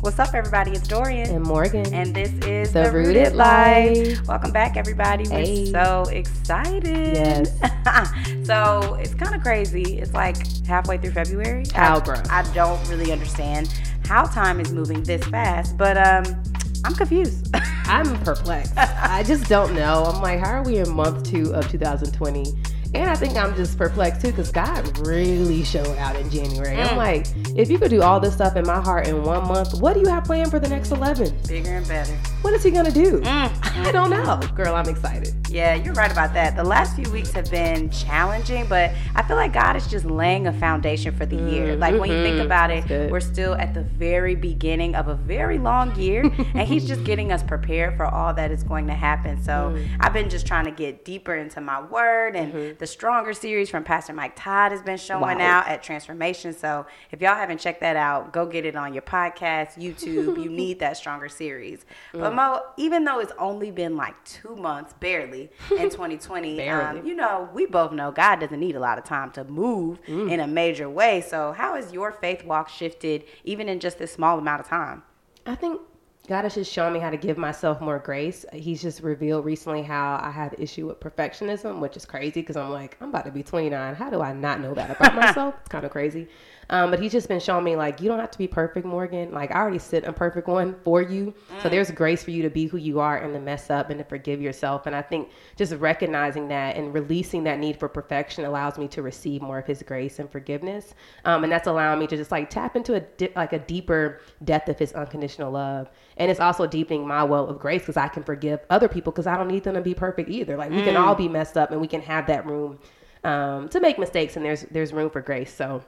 What's up, everybody? It's Dorian. And Morgan. And this is The, Rooted, Rooted Life. Welcome back, everybody. We're hey. so excited. Yes. so it's kind of crazy. It's like halfway through February. How, bro? I don't really understand how time is moving this fast, but um, I'm confused. I'm perplexed. I just don't know. I'm like, how are we in month two of 2020? And I think I'm just perplexed too because God really showed out in January. Mm. I'm like, if you could do all this stuff in my heart in one month, what do you have planned for the next 11? Bigger and better. What is he going to do? Mm. I don't know. Girl, I'm excited. Yeah, you're right about that. The last few weeks have been challenging, but I feel like God is just laying a foundation for the mm year. Like mm-hmm. when you think mm-hmm. about it, we're still at the very beginning of a very long year, and He's just getting us prepared for all that is going to happen. So mm. I've been just trying to get deeper into my word and mm-hmm the Stronger series from Pastor Mike Todd has been showing wow. out at Transformation. So if y'all haven't checked that out, go get it on your podcast, YouTube. you need that Stronger series. Mm. But Mo, even though it's only been like two months, barely in 2020, barely. Um, you know, we both know God doesn't need a lot of time to move mm. in a major way. So how has your faith walk shifted even in just this small amount of time? I think God has just shown me how to give myself more grace. He's just revealed recently how I have issue with perfectionism, which is crazy because I'm like, I'm about to be 29. How do I not know that about myself? it's kind of crazy. Um, but he's just been showing me like you don't have to be perfect, Morgan. Like I already sit a perfect one for you. Mm. So there's grace for you to be who you are and to mess up and to forgive yourself. And I think just recognizing that and releasing that need for perfection allows me to receive more of His grace and forgiveness. Um, and that's allowing me to just like tap into a di- like a deeper depth of His unconditional love. And it's also deepening my well of grace because I can forgive other people because I don't need them to be perfect either. Like we mm. can all be messed up and we can have that room um, to make mistakes and there's there's room for grace. So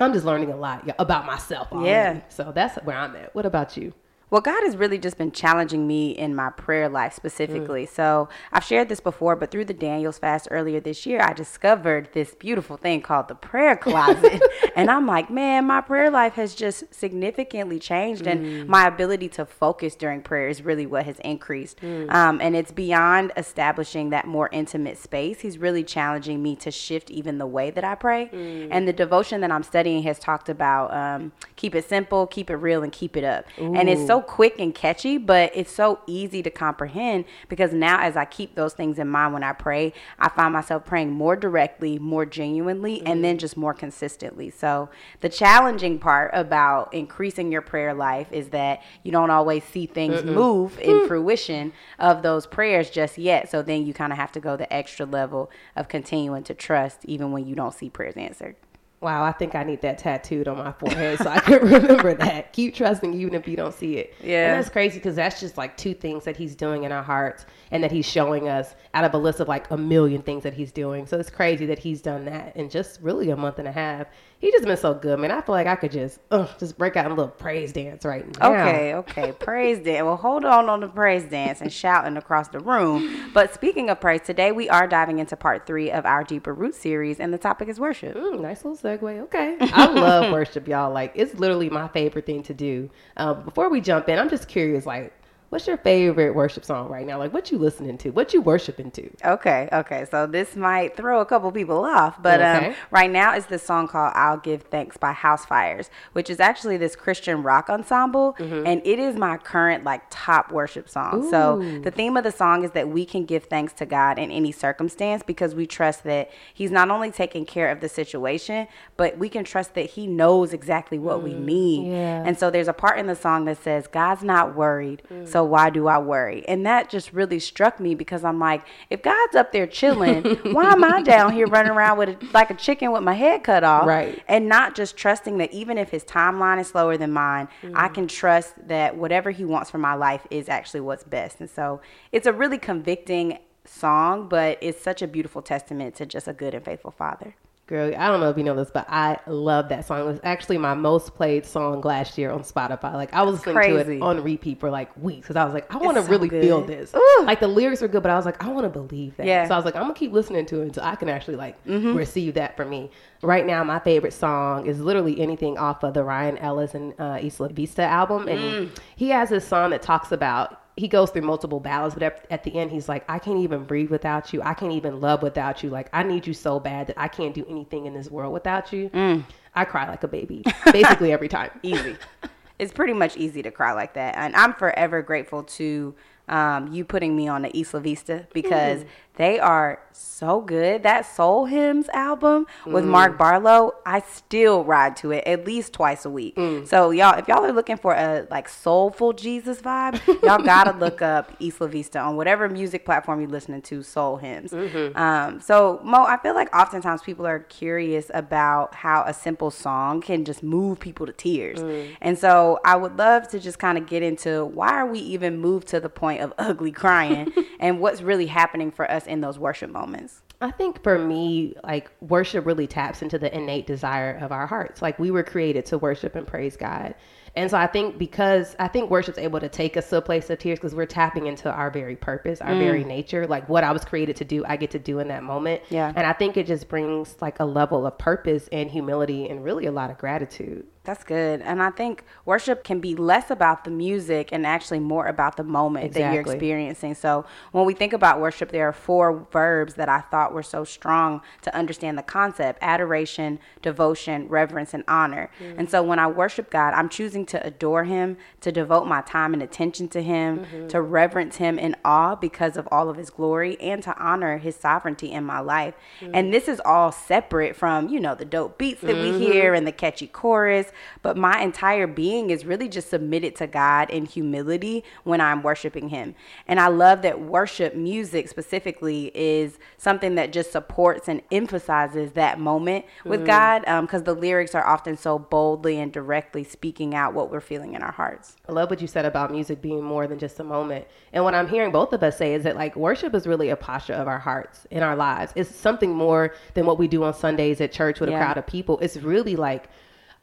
I'm just learning a lot about myself. Already. Yeah. So that's where I'm at. What about you? Well, God has really just been challenging me in my prayer life specifically. Mm. So I've shared this before, but through the Daniel's fast earlier this year, I discovered this beautiful thing called the prayer closet. and I'm like, man, my prayer life has just significantly changed. Mm. And my ability to focus during prayer is really what has increased. Mm. Um, and it's beyond establishing that more intimate space. He's really challenging me to shift even the way that I pray. Mm. And the devotion that I'm studying has talked about um, keep it simple, keep it real, and keep it up. Ooh. And it's so quick and catchy, but it's so easy to comprehend because now as I keep those things in mind when I pray, I find myself praying more directly, more genuinely, mm-hmm. and then just more consistently. So the challenging part about increasing your prayer life is that you don't always see things Mm-mm. move in mm. fruition of those prayers just yet. So then you kind of have to go the extra level of continuing to trust even when you don't see prayers answered. Wow, I think I need that tattooed on my forehead so I can remember that. Keep trusting even if you don't see it. Yeah. And that's crazy because that's just like two things that he's doing in our hearts and that he's showing us out of a list of like a million things that he's doing. So it's crazy that he's done that in just really a month and a half he just been so good, man. I feel like I could just uh, just break out a little praise dance right now. Okay, okay, praise dance. Well, hold on on the praise dance and shouting across the room. But speaking of praise, today we are diving into part three of our Deeper Root series, and the topic is worship. Ooh, nice little segue. Okay, I love worship, y'all. Like it's literally my favorite thing to do. Um, before we jump in, I'm just curious, like What's your favorite worship song right now? Like what you listening to? What you worshiping to? Okay, okay. So this might throw a couple people off, but um, okay. um, right now is this song called "I'll Give Thanks" by Housefires, which is actually this Christian rock ensemble, mm-hmm. and it is my current like top worship song. Ooh. So the theme of the song is that we can give thanks to God in any circumstance because we trust that He's not only taking care of the situation, but we can trust that He knows exactly what mm. we need. Yeah. And so there's a part in the song that says, "God's not worried." Mm. So why do I worry? And that just really struck me because I'm like, if God's up there chilling, why am I down here running around with a, like a chicken with my head cut off? Right. And not just trusting that even if his timeline is slower than mine, mm-hmm. I can trust that whatever he wants for my life is actually what's best. And so it's a really convicting song, but it's such a beautiful testament to just a good and faithful father. Girl, I don't know if you know this, but I love that song. It was actually my most played song last year on Spotify. Like I was listening Crazy. to it on repeat for like weeks because I was like, I want to so really good. feel this. Ooh. Like the lyrics were good, but I was like, I want to believe that. Yeah. So I was like, I'm gonna keep listening to it until I can actually like mm-hmm. receive that for me. Right now, my favorite song is literally anything off of the Ryan Ellis and uh, Isla Vista album, and mm. he has this song that talks about he goes through multiple battles, but at, at, the end, he's like, I can't even breathe without you. I can't even love without you. Like, I need you so bad that I can't do anything in this world without you. Mm. I cry like a baby, basically every time. Easy. it's pretty much easy to cry like that. And I'm forever grateful to um, you putting me on the Isla Vista because mm. They are so good. That Soul Hymns album with mm. Mark Barlow, I still ride to it at least twice a week. Mm. So y'all, if y'all are looking for a like soulful Jesus vibe, y'all gotta look up Isla Vista on whatever music platform you're listening to. Soul Hymns. Mm-hmm. Um, so Mo, I feel like oftentimes people are curious about how a simple song can just move people to tears, mm. and so I would love to just kind of get into why are we even moved to the point point of ugly crying and what's really happening for us in those worship moments? I think for me, like worship really taps into the innate desire of our hearts. Like we were created to worship and praise God. And so I think because I think worship's able to take us to a place of tears because we're tapping into our very purpose, our mm. very nature. Like what I was created to do, I get to do in that moment. Yeah. And I think it just brings like a level of purpose and humility and really a lot of gratitude. That's good. And I think worship can be less about the music and actually more about the moment exactly. that you're experiencing. So when we think about worship, there are four verbs that I thought were so strong to understand the concept adoration, devotion, reverence, and honor. Mm-hmm. And so when I worship God, I'm choosing to adore Him, to devote my time and attention to Him, mm-hmm. to reverence Him in awe because of all of His glory, and to honor His sovereignty in my life. Mm-hmm. And this is all separate from, you know, the dope beats that we mm-hmm. hear and the catchy chorus but my entire being is really just submitted to God in humility when I'm worshiping Him. And I love that worship music specifically is something that just supports and emphasizes that moment with mm. God because um, the lyrics are often so boldly and directly speaking out what we're feeling in our hearts. I love what you said about music being more than just a moment. And what I'm hearing both of us say is that like worship is really a posture of our hearts in our lives. It's something more than what we do on Sundays at church with yeah. a crowd of people. It's really like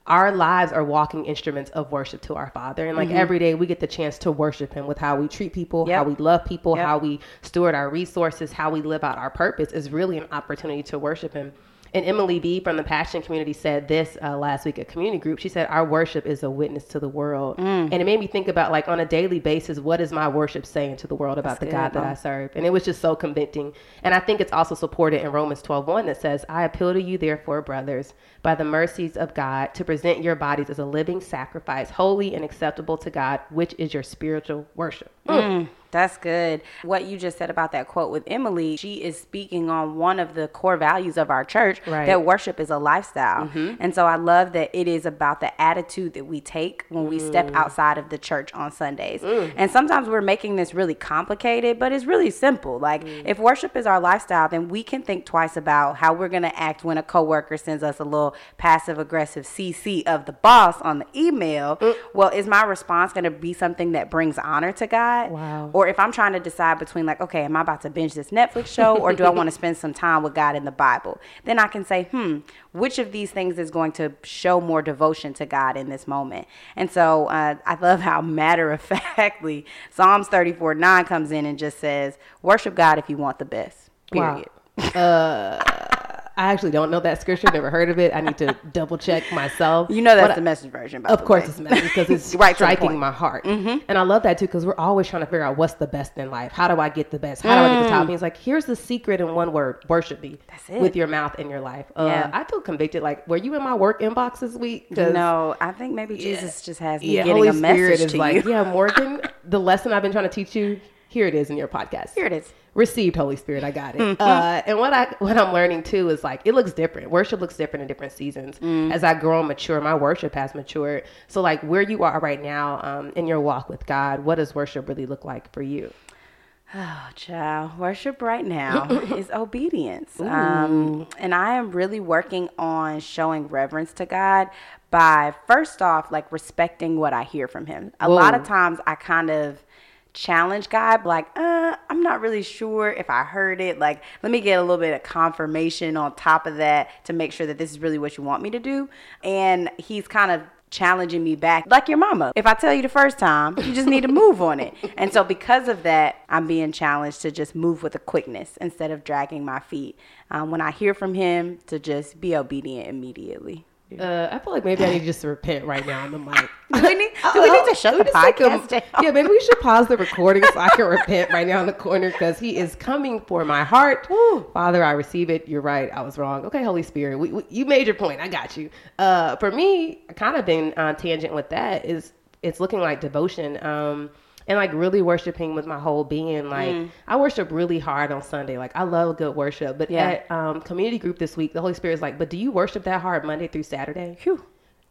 our lives are walking instruments of worship to our Father. And like mm-hmm. every day we get the chance to worship Him with how we treat people, yep. how we love people, yep. how we steward our resources, how we live out our purpose is really an opportunity to worship Him. And Emily B from the Passion Community said this uh, last week at community group. She said, Our worship is a witness to the world. Mm. And it made me think about, like, on a daily basis, what is my worship saying to the world about That's the good, God that I serve? And it was just so convicting. And I think it's also supported in Romans 12 1 that says, I appeal to you, therefore, brothers, by the mercies of God, to present your bodies as a living sacrifice, holy and acceptable to God, which is your spiritual worship. Mm. Mm. That's good. What you just said about that quote with Emily, she is speaking on one of the core values of our church right. that worship is a lifestyle. Mm-hmm. And so I love that it is about the attitude that we take when we mm. step outside of the church on Sundays. Mm. And sometimes we're making this really complicated, but it's really simple. Like mm. if worship is our lifestyle, then we can think twice about how we're going to act when a coworker sends us a little passive aggressive CC of the boss on the email. Mm. Well, is my response going to be something that brings honor to God? Wow. Or or if I'm trying to decide between like, okay, am I about to binge this Netflix show or do I want to spend some time with God in the Bible? Then I can say, hmm, which of these things is going to show more devotion to God in this moment? And so uh, I love how matter of factly Psalms 34 9 comes in and just says, worship God if you want the best. Period. Wow. Uh, I actually don't know that scripture. Never heard of it. I need to double check myself. You know that's but the message version. of course, way. it's the message because it's right striking my heart, mm-hmm. and I love that too because we're always trying to figure out what's the best in life. How do I get the best? How mm. do I get the top? And he's like, here's the secret in one word: worship me. That's it. With your mouth in your life. Uh, yeah. I feel convicted. Like, were you in my work inbox this week? No, I think maybe Jesus yeah, just has me yeah, getting Holy a message Spirit is to like, you. Yeah, Morgan, the lesson I've been trying to teach you. Here it is in your podcast. Here it is received Holy Spirit. I got it. Mm-hmm. Uh, and what I what I'm learning too is like it looks different. Worship looks different in different seasons. Mm. As I grow and mature, my worship has matured. So like where you are right now um, in your walk with God, what does worship really look like for you? Oh, child, worship right now is obedience. Um, and I am really working on showing reverence to God by first off, like respecting what I hear from Him. A Whoa. lot of times I kind of challenge God, like, uh, I'm not really sure if I heard it. Like, let me get a little bit of confirmation on top of that to make sure that this is really what you want me to do. And he's kind of challenging me back like your mama. If I tell you the first time, you just need to move on it. And so because of that, I'm being challenged to just move with a quickness instead of dragging my feet. Um, when I hear from him, to just be obedient immediately. Uh, I feel like maybe I need just to just repent right now on the mic. do we need, do we need to shut the podcast down? Yeah, maybe we should pause the recording so I can repent right now in the corner because he is coming for my heart. Woo. Father, I receive it. You're right. I was wrong. Okay, Holy Spirit, we, we, you made your point. I got you. Uh, for me, kind of been on tangent with that is it's looking like devotion. Um, and like really worshiping with my whole being. Like mm. I worship really hard on Sunday. Like I love good worship. But yeah. at um, community group this week, the Holy Spirit is like, but do you worship that hard Monday through Saturday? Whew.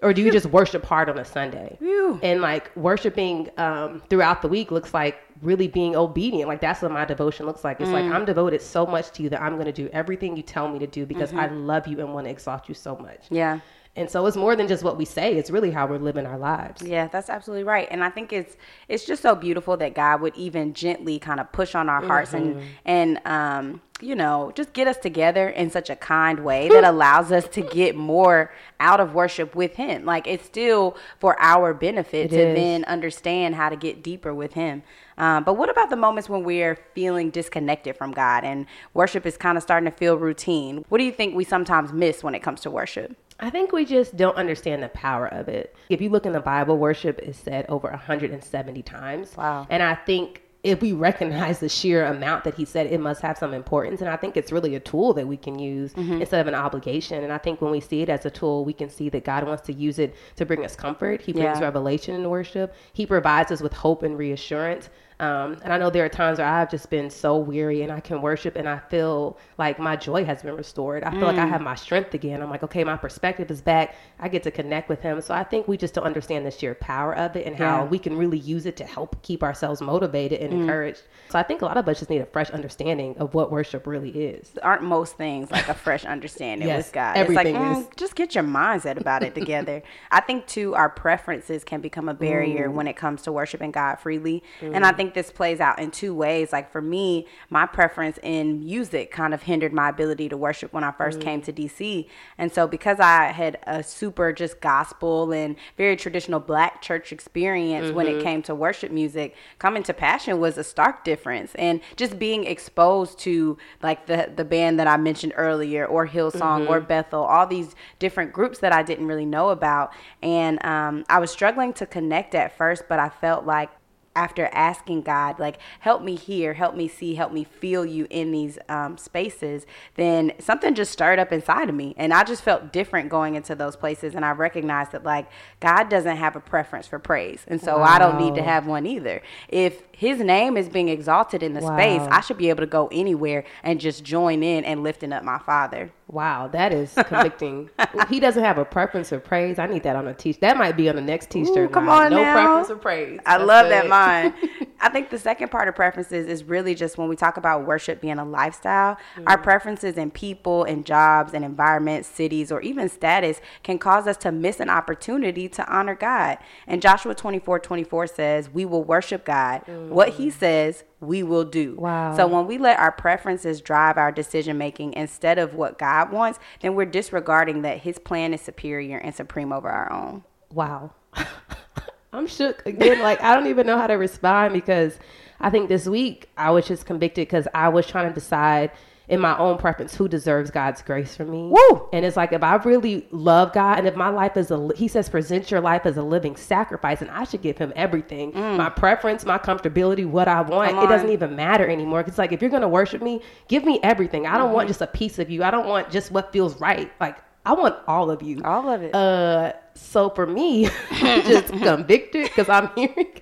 Or do you just worship hard on a Sunday? And like worshiping um, throughout the week looks like really being obedient. Like that's what my devotion looks like. It's mm. like I'm devoted so much to you that I'm going to do everything you tell me to do because mm-hmm. I love you and want to exalt you so much. Yeah. And so it's more than just what we say. It's really how we're living our lives. Yeah, that's absolutely right. And I think it's it's just so beautiful that God would even gently kind of push on our hearts mm-hmm. and and um you know, just get us together in such a kind way that allows us to get more out of worship with Him. Like it's still for our benefit it to is. then understand how to get deeper with Him. Um, but what about the moments when we're feeling disconnected from God and worship is kind of starting to feel routine? What do you think we sometimes miss when it comes to worship? I think we just don't understand the power of it. If you look in the Bible, worship is said over 170 times. Wow. And I think if we recognize the sheer amount that he said, it must have some importance. And I think it's really a tool that we can use mm-hmm. instead of an obligation. And I think when we see it as a tool, we can see that God wants to use it to bring us comfort. He brings yeah. revelation in worship. He provides us with hope and reassurance. Um, and I know there are times where I've just been so weary and I can worship and I feel like my joy has been restored. I feel mm. like I mm. have my strength again. I'm like, okay, my perspective is back. I get to connect with him. So I think we just don't understand the sheer power of it and how we can really use it to help keep ourselves motivated and mm. encouraged. So I think a lot of us just need a fresh understanding of what worship really is. Aren't most things like a fresh understanding yes, with God? Everything it's like, mm, just get your mindset about it together. I think too, our preferences can become a barrier when it comes to worshiping God freely. And I mm. Think this plays out in two ways. Like for me, my preference in music kind of hindered my ability to worship when I first mm. came to DC. And so because I had a super just gospel and very traditional black church experience mm-hmm. when it mm-hmm. came to worship music, coming to Passion was a stark difference. And just being exposed to like the the band that I mentioned earlier or Hillsong mm-hmm. or Bethel, all these different groups that I didn't really know about. And um, I was struggling to connect at first, but I felt like after asking God, like, help me hear, help me see, help me feel you in these um, spaces, then something just stirred up inside of me. And I just felt different going into those places. And I recognized that, like, God doesn't have a preference for praise. And so wow. I don't need to have one either. If his name is being exalted in the wow. space, I should be able to go anywhere and just join in and lifting up my Father. Wow, that is convicting. he doesn't have a preference for praise. I need that on a t-shirt. That might be on the next t-shirt. come on no now. preference for praise. I That's love good. that mind. I think the second part of preferences is really just when we talk about worship being a lifestyle, mm-hmm. our preferences in people and jobs and environments, cities, or even status can cause us to miss an opportunity to honor God. And Joshua 24, 24 says, we will worship God. Mm-hmm. What he says, we will do. Wow. So when we let our preferences drive our decision making instead of what God wants, then we're disregarding that his plan is superior and supreme over our own. Wow. I'm shook again. Like I don't even know how to respond because I think this week I was just convicted because I was trying to decide in my own preference who deserves God's grace for me. Woo! And it's like if I really love God and if my life is a he says present your life as a living sacrifice and I should give him everything. Mm. My preference, my comfortability, what I want. It doesn't even matter anymore. It's like if you're going to worship me, give me everything. I don't mm-hmm. want just a piece of you. I don't want just what feels right. Like I want all of you. All of it. Uh so for me, just convicted because I'm hearing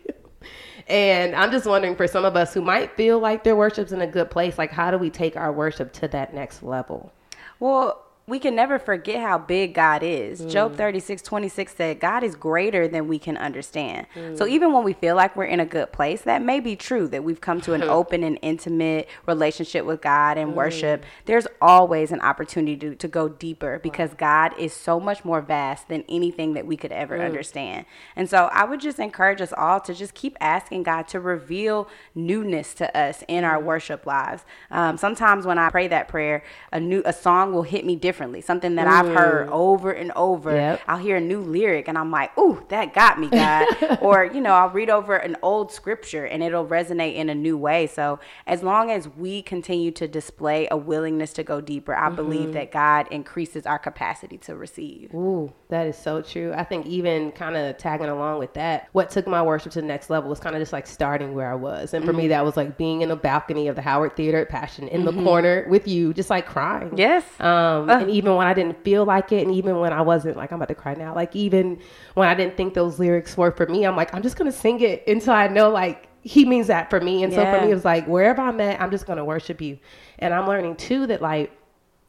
and I'm just wondering for some of us who might feel like their worship's in a good place, like how do we take our worship to that next level? Well, we can never forget how big God is. Mm. Job 36, 26 said, God is greater than we can understand. Mm. So even when we feel like we're in a good place, that may be true, that we've come to an open and intimate relationship with God and mm. worship. There's always an opportunity to, to go deeper because God is so much more vast than anything that we could ever mm. understand. And so I would just encourage us all to just keep asking God to reveal newness to us in our mm. worship lives. Um, sometimes when I pray that prayer, a new a song will hit me different differently. Something that I've heard over and over. Yep. I'll hear a new lyric and I'm like, ooh, that got me, God. or, you know, I'll read over an old scripture and it'll resonate in a new way. So as long as we continue to display a willingness to go deeper, I mm-hmm. believe that God increases our capacity to receive. Ooh, that is so true. I think even kind of tagging along with that, what took my worship to the next level was kind of just like starting where I was. And for mm-hmm. me, that was like being in the balcony of the Howard Theater at Passion in mm-hmm. the corner with you, just like crying. Yes. Um, uh. and even when I didn't feel like it, and even when I wasn't like I'm about to cry now, like even when I didn't think those lyrics were for me, I'm like I'm just gonna sing it until I know like he means that for me. And so for me, it was like wherever I'm at, I'm just gonna worship you. And I'm learning too that like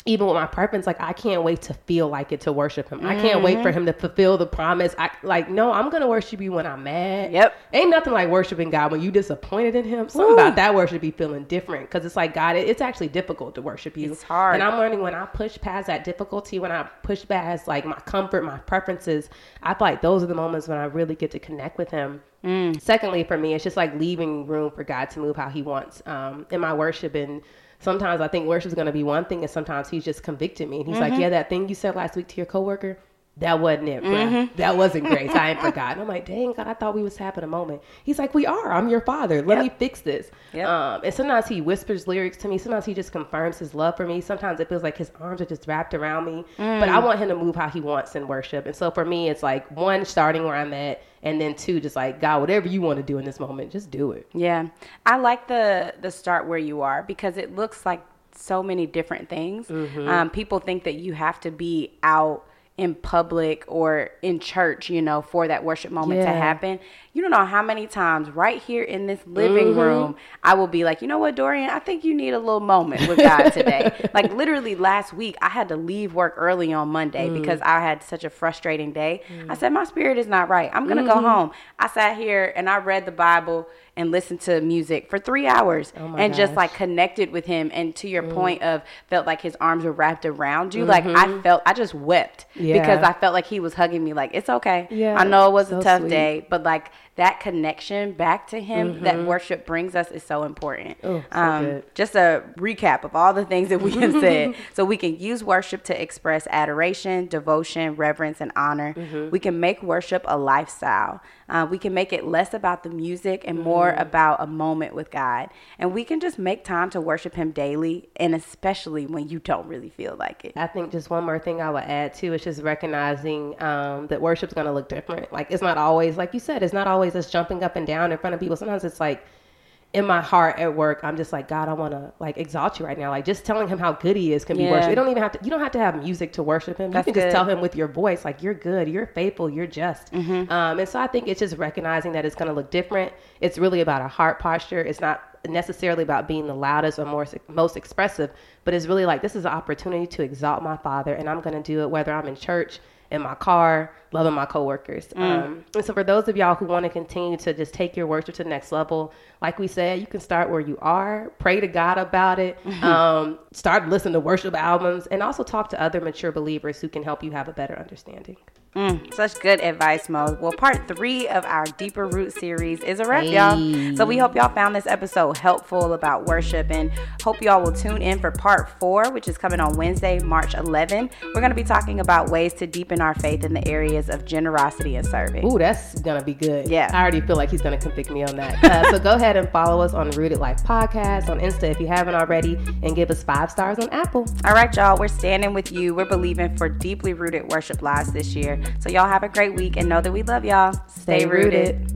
even with my preference, like I can't wait to feel like it to worship him. I can't wait Mm-hmm. for him to fulfill the promise. I like no, I'm gonna worship you when I'm mad. Yep. Ain't nothing like worshiping God when you disappointed in Him. Something about that worship be feeling different because it's like God. It, it's actually difficult to worship you. It's hard. And I'm learning when I push past that difficulty, when I push past like my comfort, my preferences. I feel like those are the moments when I really get to connect with Him. Mm. Secondly, for me, it's just like leaving room for God to move how He wants um, in my worship. And sometimes I think worship is going to be one thing, and sometimes He's just convicted me. And He's Mm-hmm. like, "Yeah, that thing you said last week to your coworker." That wasn't it, bruh. That wasn't grace. I ain't forgotten. I'm like, dang, God, I thought we was having a moment. He's like, we are. I'm your father. Let Yep. me fix this. Yep. Um, and sometimes he whispers lyrics to me. Sometimes he just confirms his love for me. Sometimes it feels like his arms are just wrapped around me. But I want him to move how he wants in worship. And so for me, it's like one, starting where I'm at, and then two, just like God, whatever you want to do in this moment, just do it. Yeah. I like the the start where you are because it looks like so many different things. Mm-hmm. Um, people think that you have to be out in public or in church, you know, for that worship moment to happen. You don't know how many times right here in this living Mm-hmm. room, I will be like, you know what, Dorian, I think you need a little moment with God today. like literally last week, I had to leave work early on Monday Mm. because I had such a frustrating day. I said, my spirit is not right. I'm going to Mm-hmm. go home. I sat here and I read the Bible and listened to music for three hours Oh and just like connected with him. And to Mm. your point of felt like his arms were wrapped around you. Like I felt, I just wept Mm-hmm. Yeah. because I felt like he was hugging me. Like it's okay. Yeah, I know it was so a tough sweet. day, but like that connection back to him that worship brings us is so important. Mm-hmm. Oh, so um, just a recap of all the things that we have said. so we can use worship to express adoration, devotion, reverence, and honor. Mm-hmm. We can make worship a lifestyle. Uh, we can make it less about the music and more Mm-hmm. about a moment with God. And we can just make time to worship Him daily, and especially when you don't really feel like it. I think just one more thing I would add too is just recognizing um, that worship's going to look different. Like it's not always, like you said, it's not always us jumping up and down in front of people. Sometimes it's like in my heart at work, I'm just like, God, I want to like exalt you right now. Like just telling him how good he is can be Yeah. worship. You don't even have to, you don't have to have music to worship him. That's you can good. just tell him with your voice, like you're good, you're faithful, you're just. Mm-hmm. Um, and so I think it's just recognizing that it's going to look different. It's really about a heart posture. It's not necessarily about being the loudest or more, most expressive, but it's really like this is an opportunity to exalt my father and I'm going to do it whether I'm in church, in my car, loving my coworkers. Um, and so for those of y'all who want to continue to just take your worship to the next level, like we said, you can start where you are, pray to God about it, um, start listening to worship albums, and also talk to other mature believers who can help you have a better understanding. Mm, such good advice, Mo. Well, part three of our Deeper Root series is a wrap, y'all. So we hope y'all found this episode helpful about worship and hope y'all will tune in for part four, which is coming on Wednesday, March 11. We're going to be talking about ways to deepen our faith in the areas of generosity and serving. Ooh, that's gonna be good. Yeah. I already feel like he's gonna convict me on that. Uh, so go ahead and follow us on Rooted Life Podcast on Insta if you haven't already, and give us five stars on Apple. All right, y'all, we're standing with you. We're believing for deeply rooted worship lives this year. So y'all have a great week and know that we love y'all. Stay, rooted.